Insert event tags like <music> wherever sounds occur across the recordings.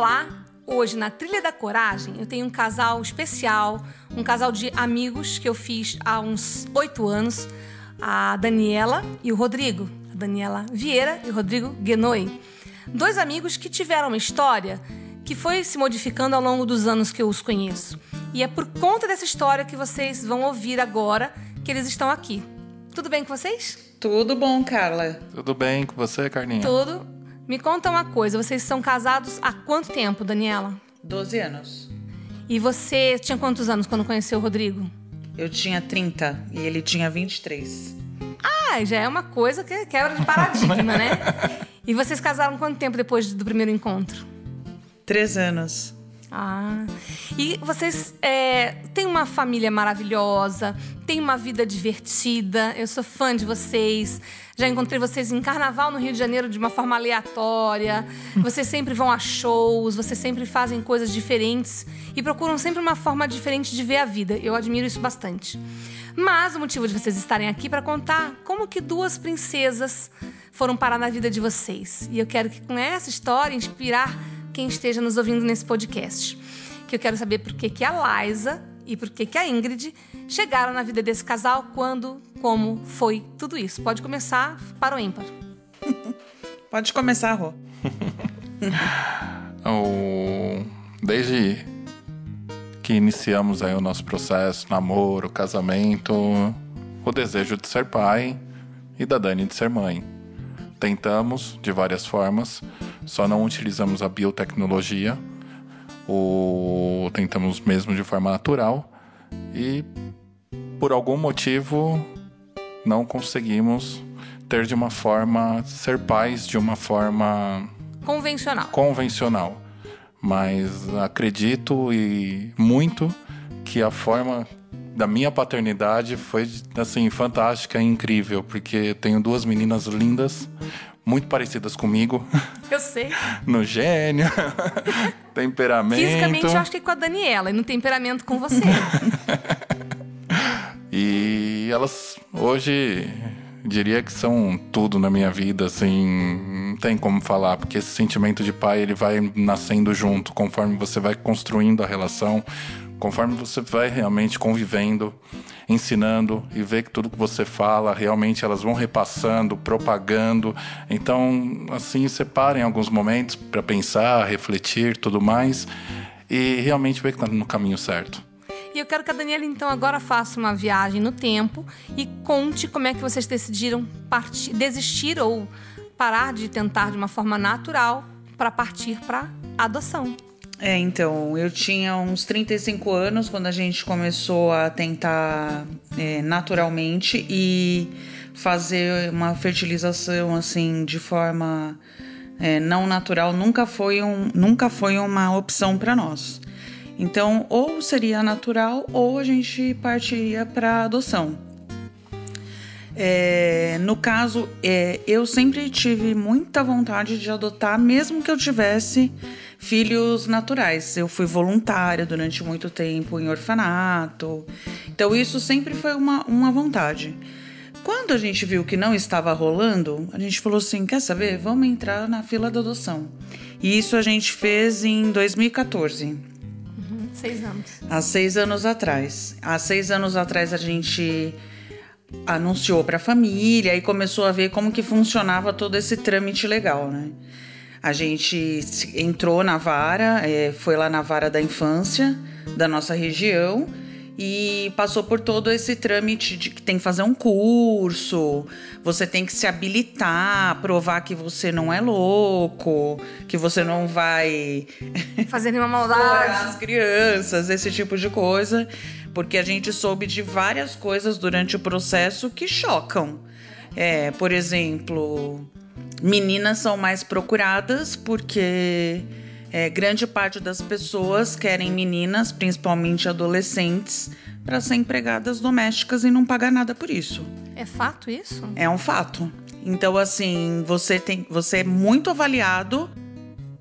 Olá! Hoje na Trilha da Coragem eu tenho um casal especial, um casal de amigos que eu fiz há uns oito anos, a Daniela e o Rodrigo. A Daniela Vieira e o Rodrigo Guenoi. Dois amigos que tiveram uma história que foi se modificando ao longo dos anos que eu os conheço. E é por conta dessa história que vocês vão ouvir agora que eles estão aqui. Tudo bem com vocês? Tudo bom, Carla. Tudo bem com você, Carlinha? Tudo. Me conta uma coisa, vocês são casados há quanto tempo, Daniela? Doze anos. E você tinha quantos anos quando conheceu o Rodrigo? Eu tinha 30 e ele tinha 23. Ah, já é uma coisa que quebra de paradigma, né? <laughs> E vocês casaram quanto tempo depois do primeiro encontro? Três anos. Ah, e vocês é, têm uma família maravilhosa, têm uma vida divertida. Eu sou fã de vocês. Já encontrei vocês em carnaval no Rio de Janeiro de uma forma aleatória. Vocês sempre vão a shows, vocês sempre fazem coisas diferentes e procuram sempre uma forma diferente de ver a vida. Eu admiro isso bastante. Mas o motivo de vocês estarem aqui para contar como que duas princesas foram parar na vida de vocês. E eu quero que com essa história inspirar quem esteja nos ouvindo nesse podcast. Que eu quero saber por que, que a Liza e por que, que a Ingrid chegaram na vida desse casal, quando, como foi tudo isso. Pode começar para o ímpar. <laughs> Pode começar, Rô. <laughs> Desde que iniciamos aí o nosso processo, namoro, casamento, o desejo de ser pai e da Dani de ser mãe. Tentamos de várias formas, só não utilizamos a biotecnologia, ou tentamos mesmo de forma natural e por algum motivo não conseguimos ter de uma forma ser pais de uma forma convencional. Convencional. Mas acredito e muito que a forma da minha paternidade foi assim fantástica e incrível, porque tenho duas meninas lindas muito parecidas comigo. Eu sei. <laughs> no gênio, <laughs> temperamento. Fisicamente, eu acho que com a Daniela, e no temperamento com você. <laughs> e elas hoje diria que são tudo na minha vida, assim, não tem como falar, porque esse sentimento de pai ele vai nascendo junto, conforme você vai construindo a relação, conforme você vai realmente convivendo, ensinando e vê que tudo que você fala, realmente elas vão repassando, propagando. Então, assim, separem alguns momentos para pensar, refletir, tudo mais e realmente ver que está no caminho certo. E eu quero que a Daniela então agora faça uma viagem no tempo e conte como é que vocês decidiram partir, desistir ou parar de tentar de uma forma natural para partir para adoção. É, então, eu tinha uns 35 anos quando a gente começou a tentar é, naturalmente e fazer uma fertilização assim de forma é, não natural nunca foi, um, nunca foi uma opção para nós. Então, ou seria natural ou a gente partiria para adoção. É, no caso, é, eu sempre tive muita vontade de adotar, mesmo que eu tivesse filhos naturais. Eu fui voluntária durante muito tempo em orfanato, então isso sempre foi uma, uma vontade. Quando a gente viu que não estava rolando, a gente falou assim: quer saber? Vamos entrar na fila da adoção. E isso a gente fez em 2014. Uhum, seis anos. Há seis anos atrás. Há seis anos atrás a gente anunciou para a família e começou a ver como que funcionava todo esse trâmite legal, né? A gente entrou na vara, é, foi lá na vara da infância da nossa região e passou por todo esse trâmite de que tem que fazer um curso, você tem que se habilitar, provar que você não é louco, que você não vai <laughs> fazer nenhuma maldade, as crianças, esse tipo de coisa porque a gente soube de várias coisas durante o processo que chocam. É, por exemplo, Meninas são mais procuradas porque é, grande parte das pessoas querem meninas, principalmente adolescentes, para ser empregadas domésticas e não pagar nada por isso. É fato isso? É um fato. Então, assim, você tem, você é muito avaliado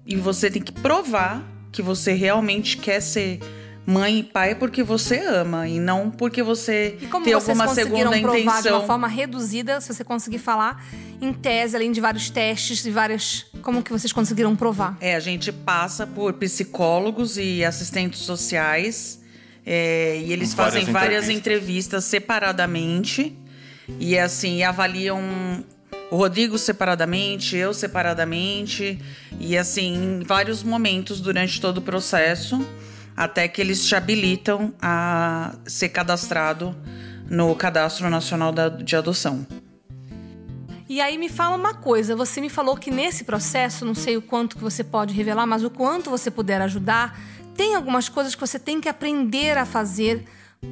e você tem que provar que você realmente quer ser mãe e pai porque você ama e não porque você E como tem vocês alguma conseguiram segunda provar de intenção. uma forma reduzida, se você conseguir falar em tese, além de vários testes e várias. Como que vocês conseguiram provar? É, a gente passa por psicólogos e assistentes sociais é, e eles Várias fazem várias entrevistas. entrevistas separadamente e assim avaliam o Rodrigo separadamente, eu separadamente e assim em vários momentos durante todo o processo até que eles te habilitam a ser cadastrado no Cadastro Nacional de Adoção. E aí me fala uma coisa, você me falou que nesse processo, não sei o quanto que você pode revelar, mas o quanto você puder ajudar, tem algumas coisas que você tem que aprender a fazer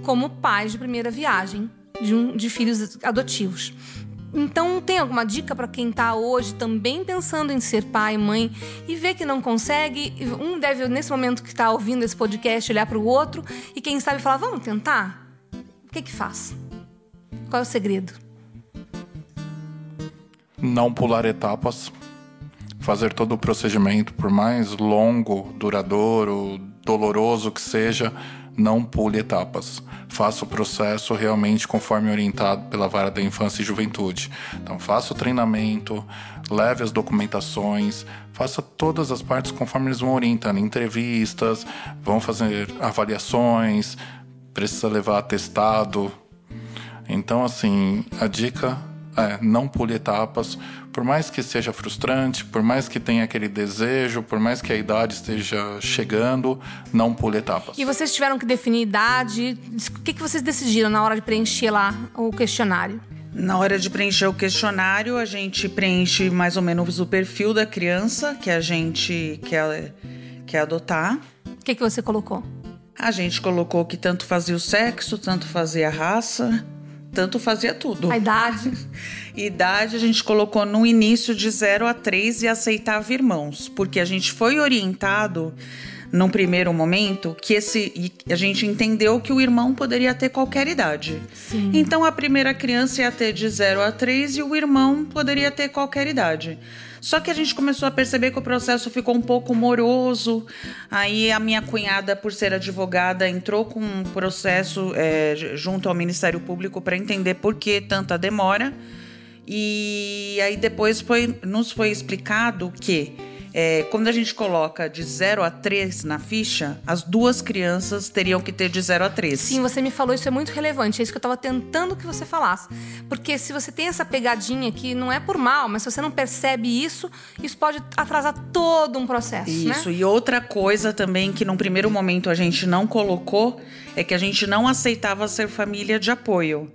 como pai de primeira viagem de, um- de filhos adotivos. Então, tem alguma dica para quem está hoje também pensando em ser pai, mãe e vê que não consegue? Um deve, nesse momento que está ouvindo esse podcast, olhar para o outro e quem sabe falar: vamos tentar? O que que faz? Qual é o segredo? Não pular etapas. Fazer todo o procedimento, por mais longo, duradouro, doloroso que seja, não pule etapas. Faça o processo realmente conforme orientado pela vara da infância e juventude. Então, faça o treinamento, leve as documentações, faça todas as partes conforme eles vão orientando. Entrevistas, vão fazer avaliações, precisa levar atestado, então, assim, a dica é não pule etapas. Por mais que seja frustrante, por mais que tenha aquele desejo, por mais que a idade esteja chegando, não pule etapas. E vocês tiveram que definir idade. O que, que vocês decidiram na hora de preencher lá o questionário? Na hora de preencher o questionário, a gente preenche mais ou menos o perfil da criança que a gente quer, quer adotar. O que, que você colocou? A gente colocou que tanto fazia o sexo, tanto fazia a raça, tanto fazia tudo. A idade. <laughs> Idade a gente colocou no início de 0 a 3 e aceitava irmãos, porque a gente foi orientado num primeiro momento que esse a gente entendeu que o irmão poderia ter qualquer idade. Sim. Então a primeira criança ia ter de 0 a 3 e o irmão poderia ter qualquer idade. Só que a gente começou a perceber que o processo ficou um pouco moroso. Aí a minha cunhada, por ser advogada, entrou com um processo é, junto ao Ministério Público para entender por que tanta demora. E aí depois foi, nos foi explicado que é, quando a gente coloca de 0 a 3 na ficha, as duas crianças teriam que ter de 0 a 3. Sim, você me falou, isso é muito relevante. É isso que eu estava tentando que você falasse. Porque se você tem essa pegadinha que não é por mal, mas se você não percebe isso, isso pode atrasar todo um processo, Isso, né? e outra coisa também que num primeiro momento a gente não colocou é que a gente não aceitava ser família de apoio.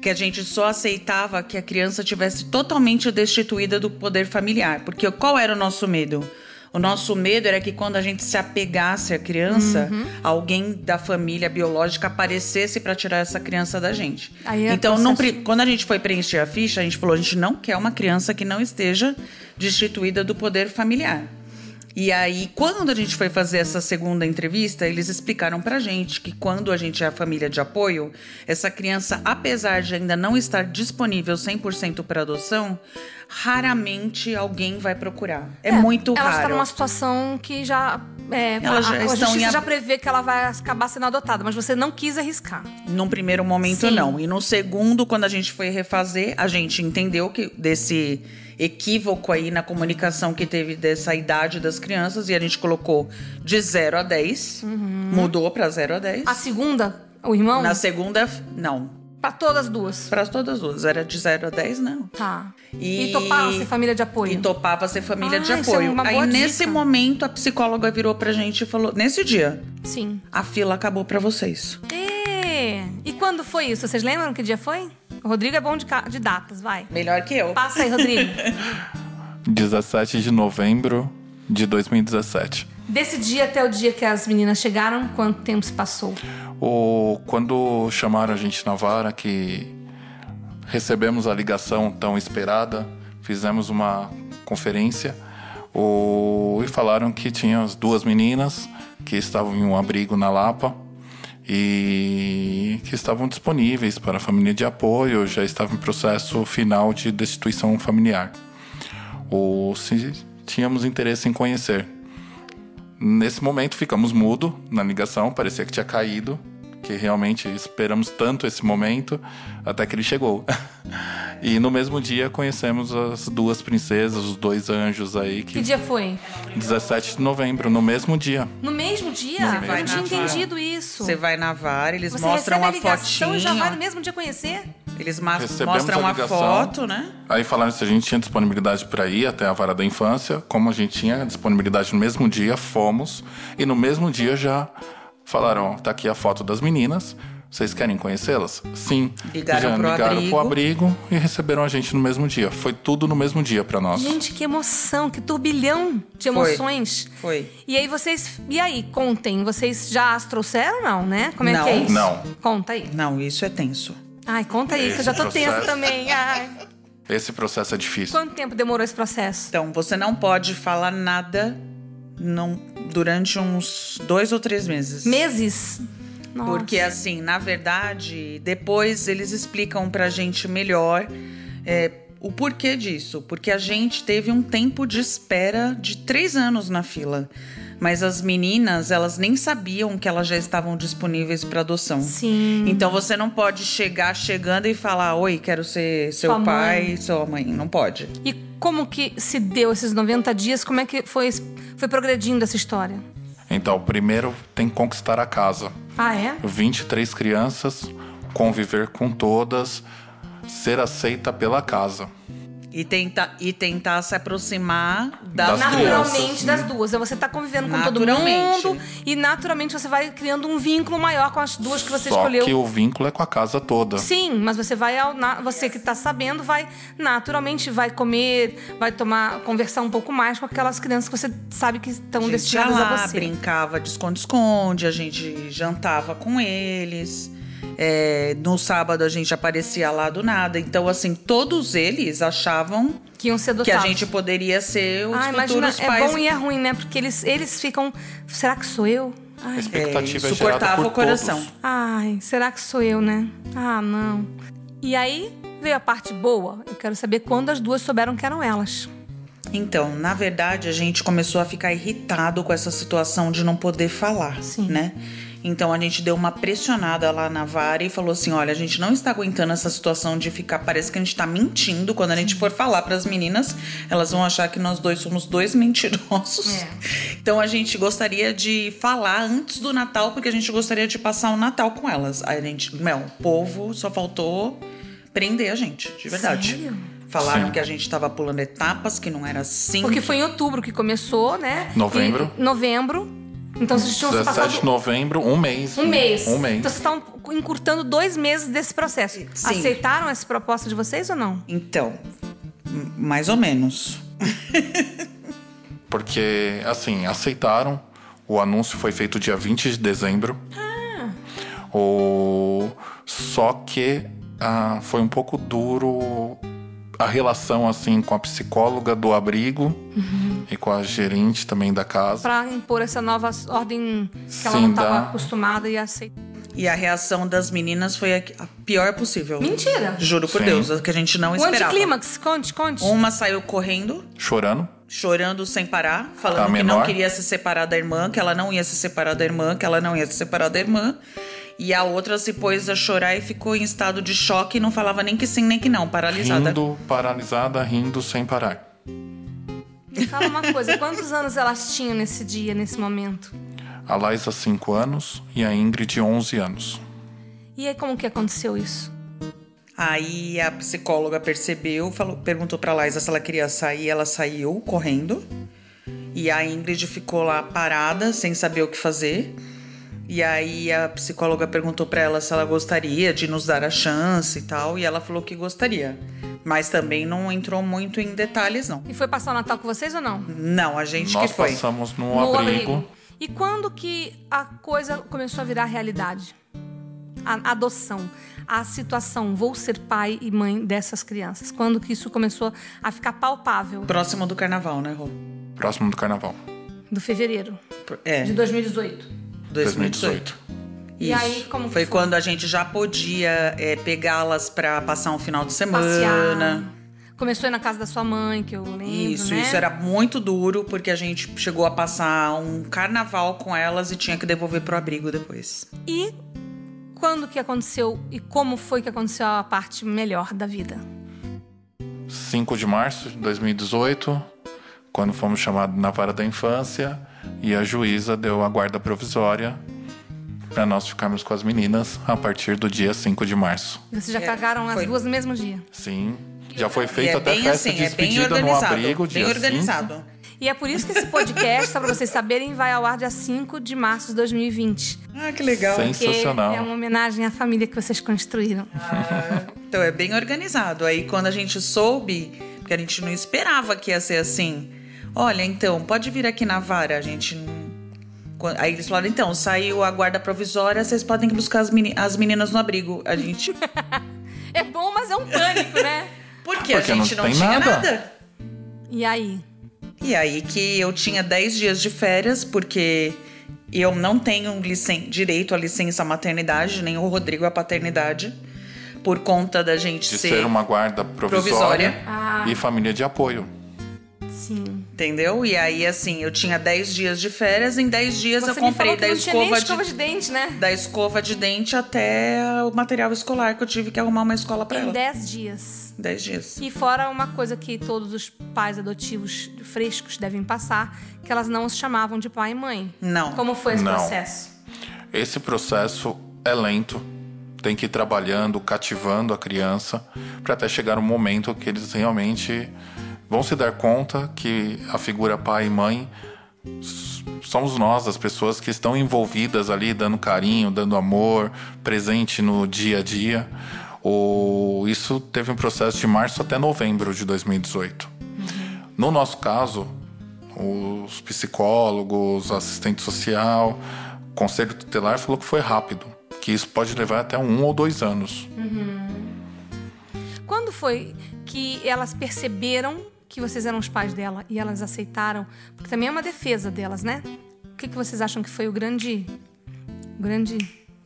Que a gente só aceitava que a criança tivesse totalmente destituída do poder familiar. Porque qual era o nosso medo? O nosso medo era que quando a gente se apegasse à criança, Uhum. alguém da família biológica aparecesse para tirar essa criança da gente. Aí então, pri- quando a gente foi preencher a ficha, a gente falou: a gente não quer uma criança que não esteja destituída do poder familiar. E aí, quando a gente foi fazer essa segunda entrevista, eles explicaram pra gente que quando a gente é a família de apoio, essa criança, apesar de ainda não estar disponível 100% para adoção, raramente alguém vai procurar. É, muito ela está raro. numa situação que já. É, Elas a, já a estão justiça já prevê que ela vai acabar sendo adotada, mas você não quis arriscar. Num primeiro momento, Sim. não. E no segundo, quando a gente foi refazer, a gente entendeu que desse equívoco aí na comunicação que teve dessa idade das crianças e a gente colocou de 0 a 10. Mudou para 0 a 10. A segunda, o irmão, Na segunda, não. para todas as duas. Para todas as duas. Era de 0 a 10, não. Tá. E- E, toparam ser família de apoio. E topava ser família Ah, de é apoio. uma Aí nesse dica. momento a psicóloga virou pra gente e falou: nesse dia, Sim. a fila acabou pra vocês. E... e quando foi isso? Vocês lembram que dia foi? O Rodrigo é bom de, de datas, vai. Melhor que eu. Passa aí, Rodrigo. <laughs> 17 de novembro de 2017. Desse dia até o dia que as meninas chegaram, quanto tempo se passou? O, quando chamaram a gente na vara, que recebemos a ligação tão esperada, fizemos uma conferência o, e falaram que tinha as duas meninas que estavam em um abrigo na Lapa e que estavam disponíveis para a família de apoio, já estavam em processo final de destituição familiar. Ou se tínhamos interesse em conhecer. Nesse momento ficamos mudo na ligação, parecia que tinha caído, que realmente esperamos tanto esse momento até que ele chegou. <laughs> e no mesmo dia conhecemos as duas princesas, os dois anjos aí que Que dia foi? 17 de novembro, no mesmo dia. No mesmo dia? Você Eu não tinha entendido isso. Você vai na VAR, eles Você mostram a a ligação e já vai no mesmo dia conhecer? Eles Recebemos mostram a a ligação. foto, né? Aí falaram se a gente tinha disponibilidade para ir até a vara da infância. Como a gente tinha disponibilidade no mesmo dia, fomos. E no mesmo dia já falaram: ó, tá aqui a foto das meninas. Vocês querem conhecê-las? Sim. Ligaram já pro ligaram abrigo. pro abrigo e receberam a gente no mesmo dia. Foi tudo no mesmo dia para nós. Gente, que emoção, que turbilhão de Foi. emoções. Foi. E aí vocês. E aí, contem, vocês já as trouxeram ou não, né? Como é Não. que é isso? Não. Conta aí. Não, isso é tenso. Ai, conta aí, que eu Esse já tô tensa processo. também. Ai. Esse processo é difícil. Quanto tempo demorou esse processo? Então, você não pode falar nada não, durante uns dois ou três meses. Meses? Nossa. Porque, assim, na verdade, depois eles explicam pra gente melhor é, o porquê disso. Porque a gente teve um tempo de espera de três anos na fila. Mas as meninas, elas nem sabiam que elas já estavam disponíveis para adoção. Sim. Então você não pode chegar chegando e falar: Oi, quero ser seu Sua pai, mãe." sua mãe. Não pode. E como que se deu esses 90 dias? Como é que foi, foi progredindo essa história? Então, primeiro tem que conquistar a casa. Ah, é? 23 crianças, conviver com todas, ser aceita pela casa. E tentar, e tentar se aproximar das, duas. Naturalmente crianças. das duas. Você tá convivendo com todo mundo e naturalmente você vai criando um vínculo maior com as duas que você Só escolheu. que o vínculo é com a casa toda. Sim, mas você vai ao, você que tá sabendo vai naturalmente vai comer, vai tomar, conversar um pouco mais com aquelas crianças que você sabe que estão A destinadas lá, a você. brincava de esconde-esconde, a gente jantava com eles. É, no sábado a gente aparecia lá do nada. Então, assim, todos eles achavam Que iam ser que a gente poderia ser os Ah, imagina, futuros é pais. bom e é ruim, né? Porque eles, eles ficam. Será que sou eu? A Ai, expectativa É, é, isso gerada cortava por o coração. todos. ai, será que sou eu, né? Ah, não. E aí veio a parte boa. Eu quero saber quando as duas souberam que eram elas. Então, na verdade, a gente começou a ficar irritado com essa situação de não poder falar, Sim. né? Então a gente deu uma pressionada lá na vara e falou assim: olha, a gente não está aguentando essa situação de ficar. Parece que a gente tá mentindo. Quando a gente for falar para as meninas, elas vão achar que nós dois somos dois <laughs> mentirosos. É. Então a gente gostaria de falar antes do Natal, porque a gente gostaria de passar o Natal com elas. Aí a gente, meu, o povo só faltou prender a gente, de verdade. Sério? Falaram Sim. que a gente tava pulando etapas, que não era assim. Porque foi em outubro que começou, né? Novembro. E- novembro. Então vocês tinham 17 passado de novembro, um mês. um mês. Um mês. Então vocês estão encurtando dois meses desse processo. Sim. Aceitaram essa proposta de vocês ou não? Então, mais ou menos. <laughs> Porque, assim, aceitaram. O anúncio foi feito dia 20 de dezembro. O... Só que ah, foi um pouco duro a relação, assim, com a psicóloga do abrigo e com a gerente também da casa. Pra impor essa nova ordem que ela Sim, não estava dá. acostumada e aceitar. E a reação das meninas foi a pior possível. Mentira! Juro por Sim. Deus, a que a gente não O esperava. anticlímax, conte, conte. Uma saiu correndo, Chorando. chorando sem parar, falando A que não queria se separar da irmã, que ela não ia se separar da irmã, que ela não ia se separar da irmã. E a outra se pôs a chorar e ficou em estado de choque e não falava nem que sim nem que não, paralisada. Rindo, paralisada, rindo sem parar. Me fala uma coisa, quantos anos elas tinham nesse dia, nesse momento? A Laísa, 5 anos, e a Ingrid, 11 anos. E aí como que aconteceu isso? Aí a psicóloga percebeu, falou, perguntou pra Laísa se ela queria sair, ela saiu correndo. E a Ingrid ficou lá parada, sem saber o que fazer. E aí a psicóloga perguntou pra ela se ela gostaria de nos dar a chance e tal, e ela falou que gostaria. Mas também não entrou muito em detalhes não. E foi passar o Natal com vocês ou não? Não, a gente Nós que foi. passamos no, No abrigo. E quando que a coisa começou a virar realidade? a adoção, a situação, vou ser pai e mãe dessas crianças? Quando que isso começou a ficar palpável? Próximo do carnaval, né, Rô? Próximo do carnaval. Do fevereiro É, de 2018. 2018. E Isso. aí, como foi, foi? quando a gente já podia é, pegá-las pra passar um final de semana. Passear. Começou aí na casa da sua mãe, que eu lembro, Isso, né? isso era muito duro, porque a gente chegou a passar um carnaval com elas e tinha que devolver pro abrigo depois. E quando que aconteceu e como foi que aconteceu a parte melhor da vida? 5 de março de 2018, quando fomos chamados na vara da infância e a juíza deu a guarda provisória para nós ficarmos com as meninas a partir do dia 5 de março. Vocês já É, cagaram as duas no mesmo dia. Sim, já foi feita é até bem festa assim, de é bem despedida no organizado. abrigo, bem dia 5. organizado. E é por isso que esse podcast, só pra vocês saberem, vai ao ar dia 5 de março de 2020. Ah, que legal. Sensacional. é uma homenagem à família que vocês construíram. Então é bem organizado. Aí quando a gente soube, porque a gente não esperava que ia ser assim. Olha, então, pode vir aqui na vara, a gente não. Aí eles falaram, então, saiu a guarda provisória, vocês podem buscar as, meni- as meninas no abrigo. A gente. <laughs> É bom, mas é um pânico, né? <laughs> Porque, a Porque não gente não, tem tinha nada. nada. E aí? E aí que eu tinha 10 dias de férias, porque eu não tenho licen direito à licença maternidade, nem o Rodrigo à paternidade, por conta da gente De ser. ser uma guarda provisória, provisória. Ah. e família de apoio. Sim. Entendeu? E aí, assim, eu tinha 10 dias de férias, em 10 dias Você eu comprei da escova escova de, de dente, né? da escova de dente até o material escolar que eu tive que arrumar uma escola pra Em ela. 10 dias. 10 dias. E fora uma coisa que todos os pais adotivos frescos devem passar, que elas não os chamavam de pai e mãe. Não. Como foi esse Não. processo? Esse processo é lento, tem que ir trabalhando, cativando a criança, para até chegar um momento que eles realmente vão se dar conta que a figura pai e mãe somos nós, as pessoas que estão envolvidas ali, dando carinho, dando amor, presente no dia a dia. O, isso teve um processo de março até novembro de 2018. No nosso caso, os psicólogos, assistente social, conselho tutelar falou que foi rápido, que isso pode levar até um ou dois anos. Quando foi que elas perceberam que vocês eram os pais dela e elas aceitaram? Porque também é uma defesa delas, né? O que, que vocês acham que foi o grande. O grande.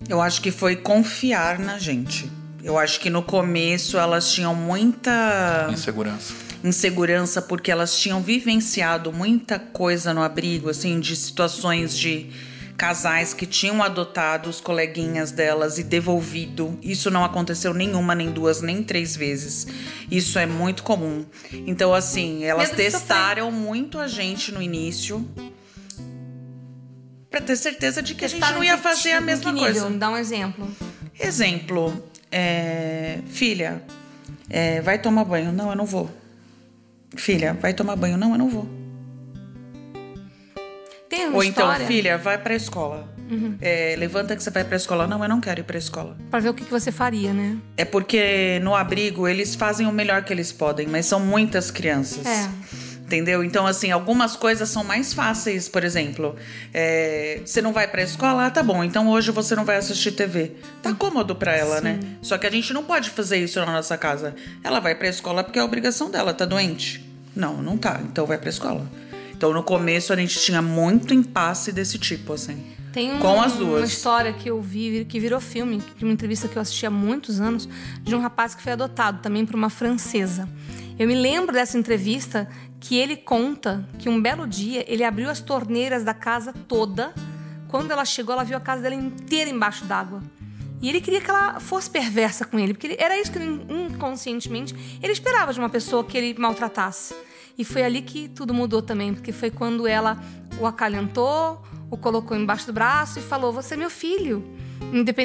Eu acho que foi confiar na gente. Eu acho que no começo elas tinham muita Insegurança. insegurança porque elas tinham vivenciado muita coisa no abrigo, assim, de situações de casais que tinham adotado os coleguinhas delas e devolvido. Isso não aconteceu nenhuma, nem duas, nem três vezes. Isso é muito comum. Então, assim, elas Medo testaram muito a gente no início. Pra ter certeza de que a gente não ia fazer a tipo- mesma coisa. Dá um exemplo. Exemplo, é, filha, é, vai tomar banho. Não, eu não vou. Filha, vai tomar banho. Não, eu não vou. Tem uma Ou história Uhum. então, filha, vai pra escola. É, levanta que você vai pra escola. Não, eu não quero ir pra escola. pra ver o que, que você faria, né? É porque no abrigo eles fazem o melhor que eles podem, mas são muitas crianças. É. Entendeu? Então, assim, algumas coisas são mais fáceis. Por exemplo, é, você não vai pra escola? Ah, tá bom. Então hoje você não vai assistir TV. Tá cômodo pra ela, né? Só que a gente não pode fazer isso na nossa casa. Ela vai pra escola porque é a obrigação dela. Tá doente? Não, não tá. Então vai pra escola. Então no começo a gente tinha muito impasse desse tipo, assim. Tem um- Com as duas. uma história que eu vi, que virou filme, de uma entrevista que eu assisti há muitos anos, de um rapaz que foi adotado também por uma francesa. Eu me lembro dessa entrevista que ele conta que um belo dia ele abriu as torneiras da casa toda. Quando ela chegou, ela viu a casa dela inteira embaixo d'água. E ele queria que ela fosse perversa com ele, porque ele- era isso que inconscientemente ele esperava de uma pessoa que ele maltratasse. E foi ali que tudo mudou também, porque foi quando ela o acalentou, o colocou embaixo do braço e falou: Você é meu filho.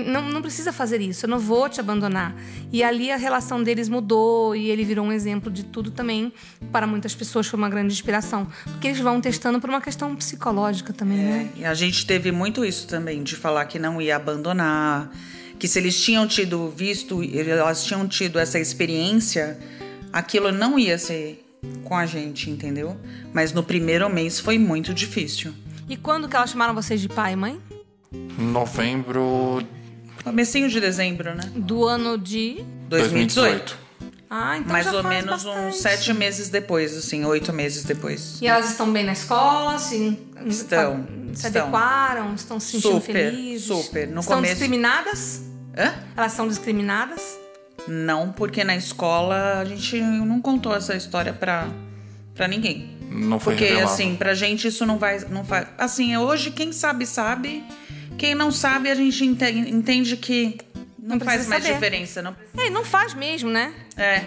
Não, não precisa fazer isso, eu não vou te abandonar. E ali a relação deles mudou e ele virou um exemplo de tudo também. Para muitas pessoas foi uma grande inspiração. Porque eles vão testando por uma questão psicológica também, né? E a gente teve muito isso também, de falar que não ia abandonar, que se eles tinham tido visto, elas tinham tido essa experiência, aquilo não ia ser com a gente, entendeu? Mas no primeiro mês foi muito difícil. E quando que elas chamaram vocês de pai e mãe? Novembro Comecinho de dezembro, né? Do ano de. 2018. Ah, então Mais já ou faz menos bastante. uns sete meses depois, assim, oito meses depois. E elas estão bem na escola? Se, Estão, Se estão. adequaram? Estão se sentindo Super, felizes? super. No estão começo- discriminadas? Hã? Elas são discriminadas? Não, porque na escola a gente não contou essa história pra, pra ninguém. Não foi Porque, revelado. assim, pra gente isso não vai. Não faz, assim, hoje quem sabe, sabe. Quem não sabe, a gente ente- entende que não, Não faz mais saber. diferença. Não, É, não faz mesmo, né? é.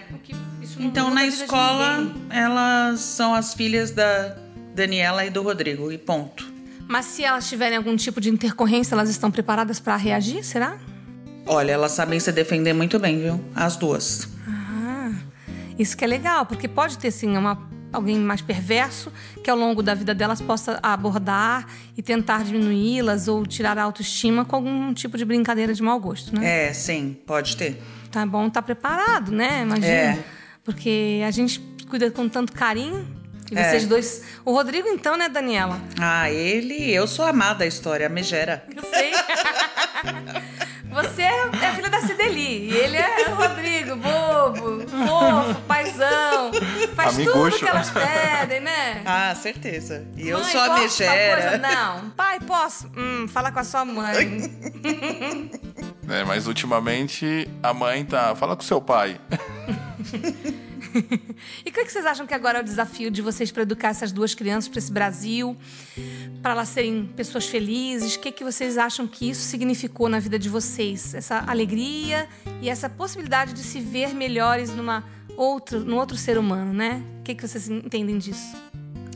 Então, na escola, elas são as filhas da Daniela e do Rodrigo, e ponto. Mas se elas tiverem algum tipo de intercorrência, elas estão preparadas pra reagir, será? Olha, elas sabem se defender muito bem, viu? As duas. Ah, isso que é legal, porque pode ter sim uma, alguém mais perverso que ao longo da vida delas possa abordar e tentar diminuí-las ou tirar a autoestima com algum tipo de brincadeira de mau gosto, né? É, sim, pode ter. Tá bom estar preparado, né? Imagina. É. Porque a gente cuida com tanto carinho. E É. vocês dois. O Rodrigo, então, né, Daniela? Ah, ele, eu sou amada da história, a megera. Eu sei. <laughs> Você é é filha da Cideli. E ele é o Rodrigo, bobo, fofo, paizão. Faz tudo Amigucho. que elas pedem, né? Ah, certeza. E eu Mãe, sou a megera. Não. Pai, posso? Hum, fala com a sua mãe. É, mas ultimamente a mãe tá. Fala com seu pai. <laughs> <laughs> E o que que vocês acham que agora é o desafio de vocês para educar essas duas crianças para esse Brasil, para elas serem pessoas felizes? O que que vocês acham que isso significou na vida de vocês? Essa alegria e essa possibilidade de se ver melhores numa outro, num outro ser humano, né? O que que vocês entendem disso?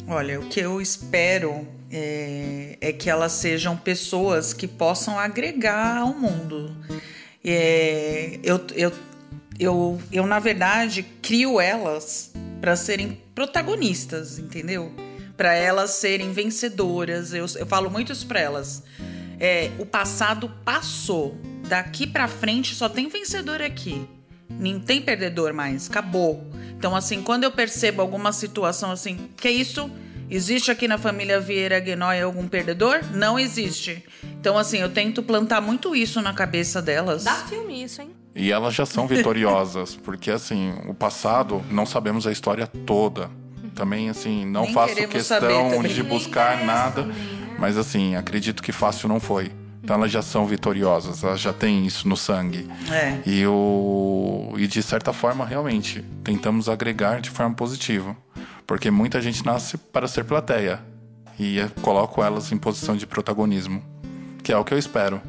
Olha, o que eu espero é, é que elas sejam pessoas que possam agregar ao mundo. É, eu, eu, eu, eu, na verdade, crio elas para serem protagonistas, entendeu? Para elas serem vencedoras. Eu, eu falo muito isso para elas. É, o passado passou. Daqui para frente só tem vencedor aqui. Não tem perdedor mais. Acabou. Então, assim, quando eu percebo alguma situação assim, que isso? Existe aqui na família Vieira Guenói algum perdedor? Não existe. Então, assim, eu tento plantar muito isso na cabeça delas. Dá filme isso, hein? E elas já são vitoriosas, <laughs> porque assim, o passado, não sabemos a história toda. Também, assim, não Nem faço questão de Nem buscar interessa nada, né? mas assim, acredito que fácil não foi. Então elas já são vitoriosas, elas já têm isso no sangue. É. E, o... e de certa forma, realmente, tentamos agregar de forma positiva. Porque muita gente nasce para ser plateia. E eu coloco elas em posição de protagonismo. Que é o que eu espero.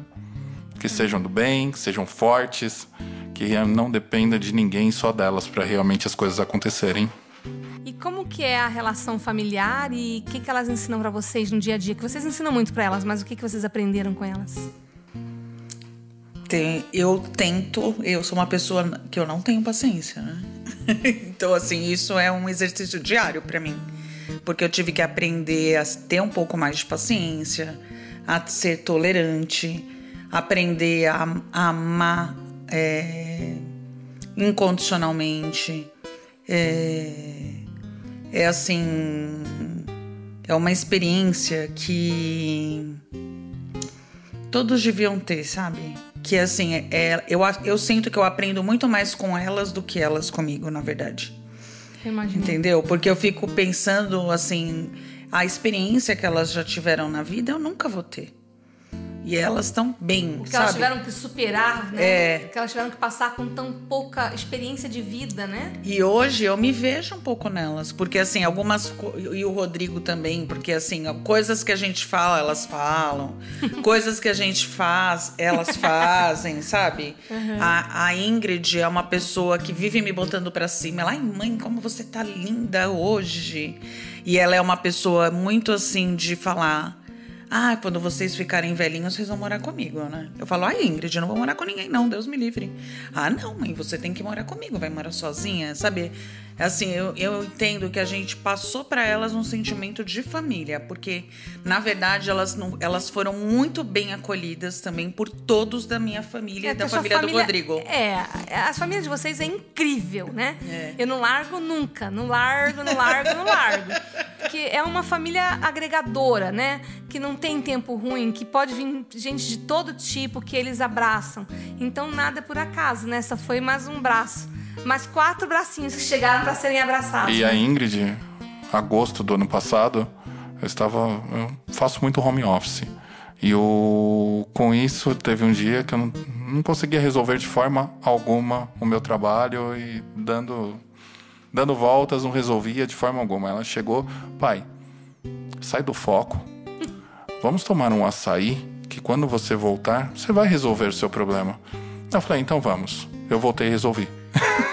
Que sejam do bem, que sejam fortes, que não dependa de ninguém, só delas, para realmente as coisas acontecerem. E como que é a relação familiar e o que, que elas ensinam pra vocês no dia a dia? Que vocês ensinam muito pra elas, mas o que, que vocês aprenderam com elas? Tem- eu tento, eu sou uma pessoa que eu não tenho paciência, né? <laughs> então, assim, isso é um exercício diário pra mim. Porque eu tive que aprender a ter um pouco mais de paciência, a ser tolerante, aprender a, a amar é, incondicionalmente. É, é assim. É uma experiência que todos deviam ter, sabe? Que assim, é, eu, eu sinto que eu aprendo muito mais com elas do que elas comigo, na verdade. Eu imagino. Entendeu? Porque eu fico pensando assim, a experiência que elas já tiveram na vida eu nunca vou ter. E elas estão bem, O que sabe? elas tiveram que superar, né? É. O que elas tiveram que passar com tão pouca experiência de vida, né? E hoje eu me vejo um pouco nelas, porque assim, algumas e o Rodrigo também, porque assim, coisas que a gente fala, elas falam, <laughs> coisas que a gente faz, elas fazem, sabe? A, a Ingrid é uma pessoa que vive me botando pra cima. Ela, ai mãe, como você tá linda hoje. E ela é uma pessoa muito assim de falar. Ah, quando vocês ficarem velhinhos, vocês vão morar comigo, né? Eu falo, ai, Ingrid, eu não vou morar com ninguém, não, Deus me livre. Ah, não, mãe, você tem que morar comigo, vai morar sozinha, sabe? Assim, eu, eu entendo que a gente passou para elas um sentimento de família, porque na verdade elas, não, elas foram muito bem acolhidas também por todos da minha família É, e da a sua família, do Rodrigo. É, as famílias de vocês é incrível, né? É. Eu não largo nunca, não largo, não largo, não largo. Porque é uma família agregadora, né? Que não tem tempo ruim, que pode vir gente de todo tipo que eles abraçam. Então nada é por acaso, né? Essa foi mais um braço. Mais quatro bracinhos que chegaram para serem abraçados. E a Ingrid, agosto do ano passado, eu estava. Eu faço muito home office. E o, com isso, teve um dia que eu não, não conseguia resolver de forma alguma o meu trabalho e dando, dando voltas, não resolvia de forma alguma. Ela chegou, pai, sai do foco, vamos tomar um açaí, que quando você voltar, você vai resolver o seu problema. Eu falei, então vamos. Eu voltei e resolvi. <laughs>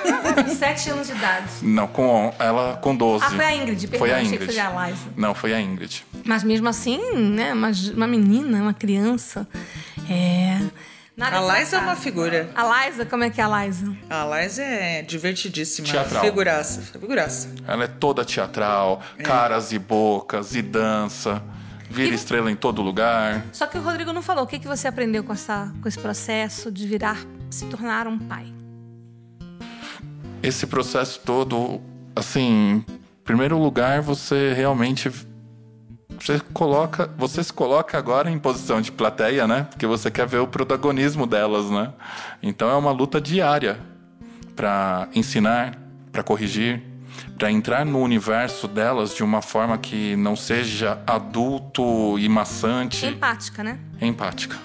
Sete anos de idade. Não, com ela com 12. Ah, foi a Ingrid, perdão, Foi a achei que Ingrid. foi a Liza. Não, foi a Ingrid. Mas mesmo assim, né? Uma, uma menina, uma criança. É. Nada A por Liza é uma figura. A Liza, como é que é a Liza? A Liza é divertidíssima. Teatral. Figuraça, figuraça. Ela é toda teatral, caras e bocas, e dança, vira estrela em todo lugar. Só que o Rodrigo não falou. O que, que você aprendeu com, essa, com esse processo de virar, se tornar um pai? Esse processo todo, assim, em primeiro lugar, você realmente você coloca, você se coloca agora em posição de plateia, né? Porque você quer ver o protagonismo delas, né? Então é uma luta diária para ensinar, para corrigir, para entrar no universo delas de uma forma que não seja adulto e maçante, Empática, né? empática.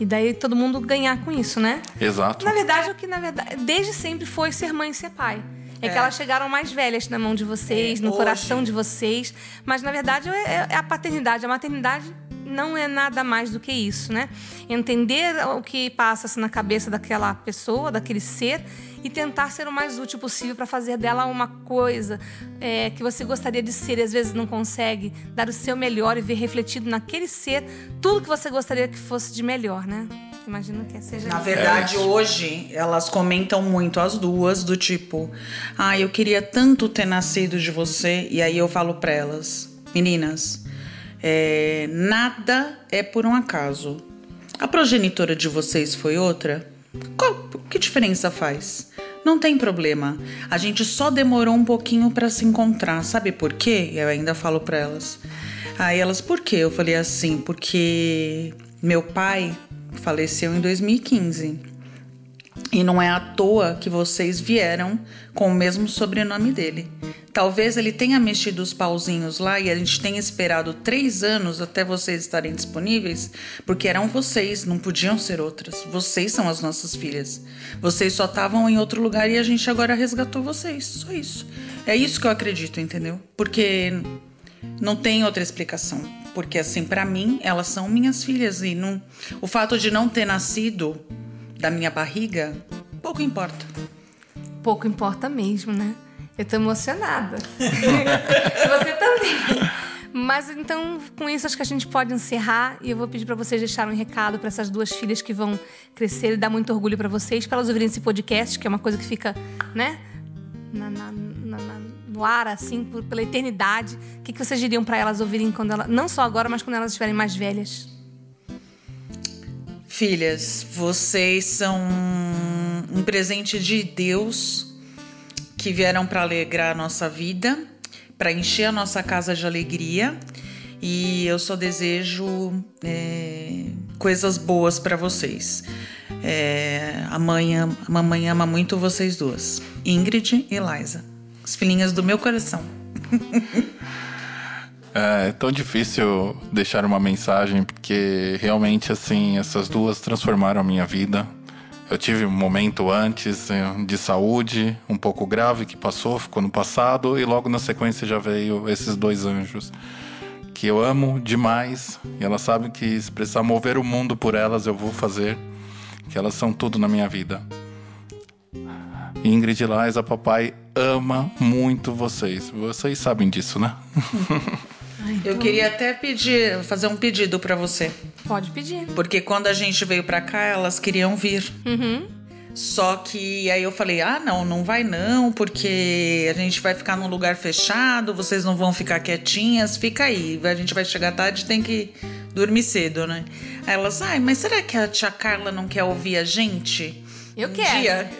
E daí todo mundo ganhar com isso, né? Exato. Na verdade, o que na verdade desde sempre foi ser mãe e ser pai. É, que elas chegaram mais velhas na mão de vocês, É, no hoje. coração de vocês. Mas na verdade é, é a paternidade. A maternidade não é nada mais do que isso, né? Entender o que passa-se na cabeça daquela pessoa, daquele ser, e tentar ser o mais útil possível para fazer dela uma coisa é, que você gostaria de ser e às vezes não consegue. Dar o seu melhor e ver refletido naquele ser tudo que você gostaria que fosse de melhor, né? Imagino que seja Na isso. verdade, É. hoje, elas comentam muito as duas, do tipo, ah, eu queria tanto ter nascido de você. E aí eu falo pra elas, meninas, é, nada é por um acaso. A progenitora de vocês foi outra? Qual, que diferença faz? Não tem problema. A gente só demorou um pouquinho pra se encontrar. Sabe por quê? Eu ainda falo pra elas. Aí elas, por quê? Eu falei assim, porque meu pai faleceu em 2015. E não é à toa que vocês vieram com o mesmo sobrenome dele. Talvez ele tenha mexido os pauzinhos lá e a gente tenha esperado três anos até vocês estarem disponíveis, porque eram vocês, não podiam ser outras. Vocês são as nossas filhas. Vocês só estavam em outro lugar e a gente agora resgatou vocês. Só isso. É isso que eu acredito, entendeu? Porque não tem outra explicação. Porque assim, pra mim, elas são minhas filhas e não, o fato de não ter nascido da minha barriga, pouco importa. Pouco importa mesmo, né? Eu tô emocionada. <laughs> Você também. Mas então, com isso, acho que a gente pode encerrar e eu vou pedir para vocês deixarem um recado para essas duas filhas que vão crescer e dar muito orgulho para vocês, para elas ouvirem esse podcast, que é uma coisa que fica, né, na- na- na- no ar, assim, por- pela eternidade. O que, que vocês diriam para elas ouvirem quando elas, não só agora, mas quando elas estiverem mais velhas? Filhas, vocês são um presente de Deus que vieram para alegrar a nossa vida, para encher a nossa casa de alegria. E eu só desejo é, coisas boas para vocês. É, a, mãe, a mamãe ama muito vocês duas, Ingrid e Liza, as filhinhas do meu coração. <laughs> É tão difícil deixar uma mensagem, porque realmente, assim, essas duas transformaram a minha vida. Eu tive um momento antes eh, de saúde, um pouco grave, que passou, ficou no passado, e logo na sequência já veio esses dois anjos. Que eu amo demais, e elas sabem que se precisar mover o mundo por elas, eu vou fazer. Que elas são tudo na minha vida. Ingrid e Liza, papai ama muito vocês. Vocês sabem disso, né? <laughs> Eu queria até pedir, fazer um pedido para você. Pode pedir. Porque quando a gente veio pra cá, elas queriam vir. Uhum. Só que aí eu falei: ah, não, não vai não, porque a gente vai ficar num lugar fechado, vocês não vão ficar quietinhas, fica aí. A gente vai chegar tarde tem que dormir cedo, né? Aí elas, ai, mas será que a tia Carla não quer ouvir a gente? Eu Um quero. dia?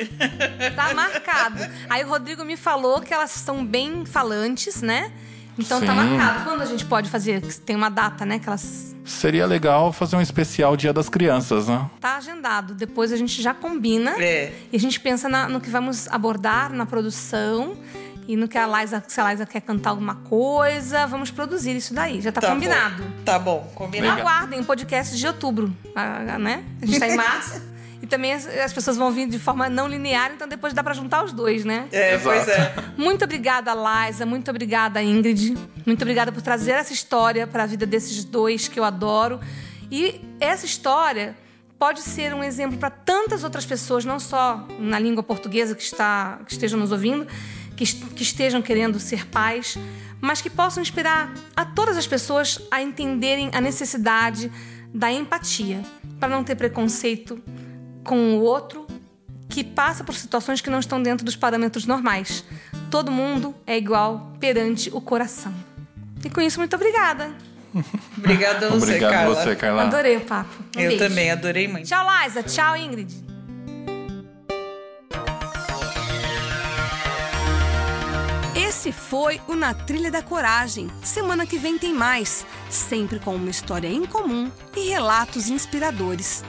Tá marcado. Aí o Rodrigo me falou que elas são bem falantes, né? Então tá Sim. marcado. Quando a gente pode fazer? Tem uma data, né? Que elas. Seria legal fazer um especial Dia das Crianças, né? Tá agendado. Depois a gente já combina. É. E a gente pensa na- no que vamos abordar na produção. E no que a Liza, se a Liza quer cantar alguma coisa, vamos produzir isso daí. Já tá, Tá combinado. Bom. Tá bom, combinado. Legal. Aguardem o podcast de outubro, ah, né? A gente tá em março. <laughs> e também as, as pessoas vão vir de forma não linear, então depois dá pra juntar os dois, né? É, pois é. Muito obrigada, Liza. Muito obrigada, Ingrid. Muito obrigada por trazer essa história para a vida desses dois que eu adoro. E essa história pode ser um exemplo para tantas outras pessoas, não só na língua portuguesa que, está, que estejam nos ouvindo, que, que estejam querendo ser pais, mas que possam inspirar a todas as pessoas a entenderem a necessidade da empatia, para não ter preconceito com o outro que passa por situações que não estão dentro dos parâmetros normais. Todo mundo é igual perante o coração. E com isso, muito obrigada. <laughs> Obrigada a você, Obrigado Carla. você, Carla. Adorei o papo. Um Eu beijo. também adorei muito. Tchau, Liza. Tchau, Ingrid. Esse foi o Na Trilha da Coragem. Semana que vem tem mais, sempre com uma história em comum e relatos inspiradores.